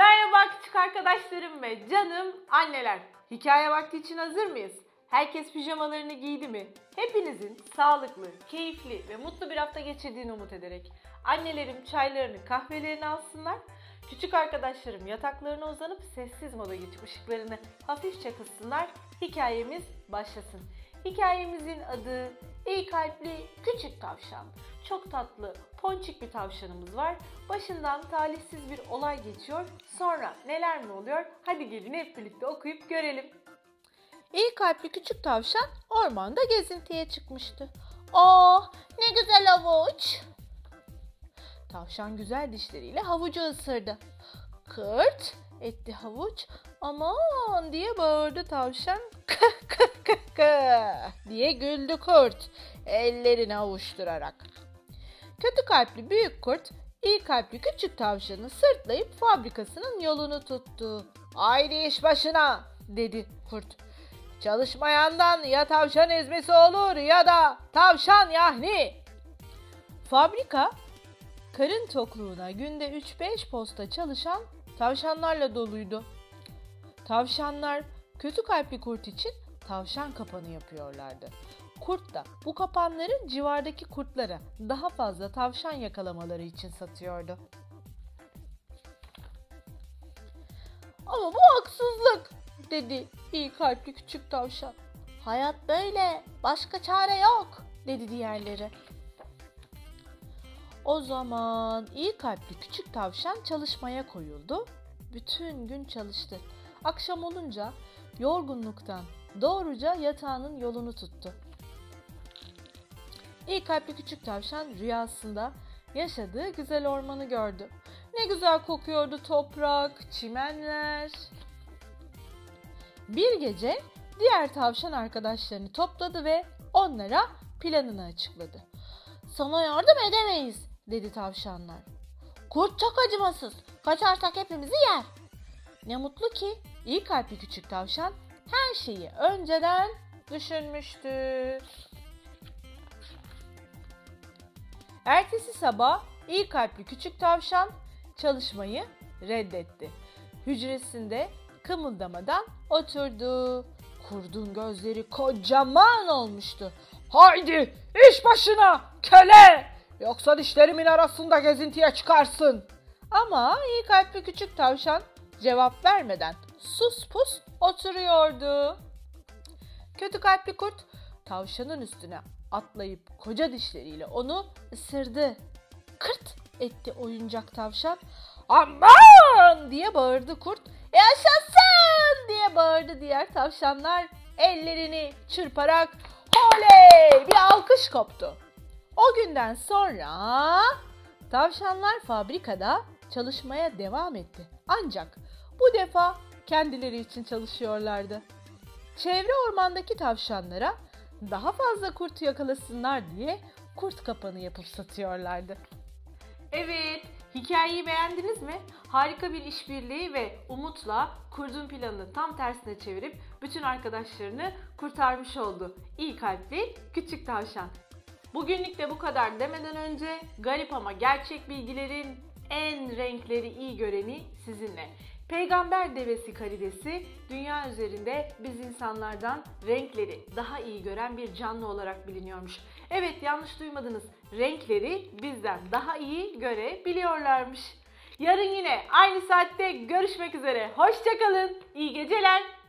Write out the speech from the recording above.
Merhaba küçük arkadaşlarım ve canım anneler. Hikaye vakti için hazır mıyız? Herkes pijamalarını giydi mi? Hepinizin sağlıklı, keyifli ve mutlu bir hafta geçirdiğini umut ederek annelerim çaylarını, kahvelerini alsınlar. Küçük arkadaşlarım yataklarına uzanıp sessiz moda geçip ışıklarını hafifçe kıssınlar. Hikayemiz başlasın. Hikayemizin adı İyi kalpli küçük tavşan. Çok tatlı, ponçik bir tavşanımız var. Başından talihsiz bir olay geçiyor. Sonra neler mi oluyor? Hadi gelin hep birlikte okuyup görelim. İyi kalpli küçük tavşan ormanda gezintiye çıkmıştı. Oh ne güzel havuç. Tavşan güzel dişleriyle havucu ısırdı. Kırt etti havuç. Aman diye bağırdı tavşan. Kıh kıh kıh kıh diye güldü kurt ellerini avuşturarak. Kötü kalpli büyük kurt iyi kalpli küçük tavşanı sırtlayıp fabrikasının yolunu tuttu. Haydi iş başına dedi kurt. Çalışmayandan ya tavşan ezmesi olur ya da tavşan yahni. Fabrika karın tokluğuna günde 3-5 posta çalışan tavşanlarla doluydu. Tavşanlar kötü kalpli kurt için tavşan kapanı yapıyorlardı. Kurt da bu kapanları civardaki kurtlara daha fazla tavşan yakalamaları için satıyordu. Ama bu haksızlık dedi iyi kalpli küçük tavşan. Hayat böyle, başka çare yok dedi diğerleri. O zaman iyi kalpli küçük tavşan çalışmaya koyuldu. Bütün gün çalıştı. Akşam olunca yorgunluktan doğruca yatağının yolunu tuttu. İyi kalpli küçük tavşan rüyasında yaşadığı güzel ormanı gördü. Ne güzel kokuyordu toprak, çimenler. Bir gece diğer tavşan arkadaşlarını topladı ve onlara planını açıkladı. Sana yardım edemeyiz dedi tavşanlar. Kurt çok acımasız. Kaçarsak hepimizi yer. Ne mutlu ki iyi kalpli küçük tavşan her şeyi önceden düşünmüştü. Ertesi sabah iyi kalpli küçük tavşan çalışmayı reddetti. Hücresinde kımıldamadan oturdu. Kurdun gözleri kocaman olmuştu. Haydi iş başına köle! Yoksa dişlerimin arasında gezintiye çıkarsın. Ama iyi kalpli küçük tavşan cevap vermeden sus pus oturuyordu. Kötü kalpli kurt tavşanın üstüne atlayıp koca dişleriyle onu ısırdı. Kırt etti oyuncak tavşan. Aman diye bağırdı kurt. Yaşasın diye bağırdı diğer tavşanlar ellerini çırparak oley bir alkış koptu. O günden sonra tavşanlar fabrikada çalışmaya devam etti. Ancak bu defa kendileri için çalışıyorlardı. Çevre ormandaki tavşanlara daha fazla kurt yakalasınlar diye kurt kapanı yapıp satıyorlardı. Evet, hikayeyi beğendiniz mi? Harika bir işbirliği ve umutla kurdun planını tam tersine çevirip bütün arkadaşlarını kurtarmış oldu. İyi kalpli küçük tavşan. Bugünlük de bu kadar demeden önce garip ama gerçek bilgilerin en renkleri iyi göreni sizinle. Peygamber devesi karidesi dünya üzerinde biz insanlardan renkleri daha iyi gören bir canlı olarak biliniyormuş. Evet yanlış duymadınız. Renkleri bizden daha iyi görebiliyorlarmış. Yarın yine aynı saatte görüşmek üzere. Hoşçakalın. İyi geceler.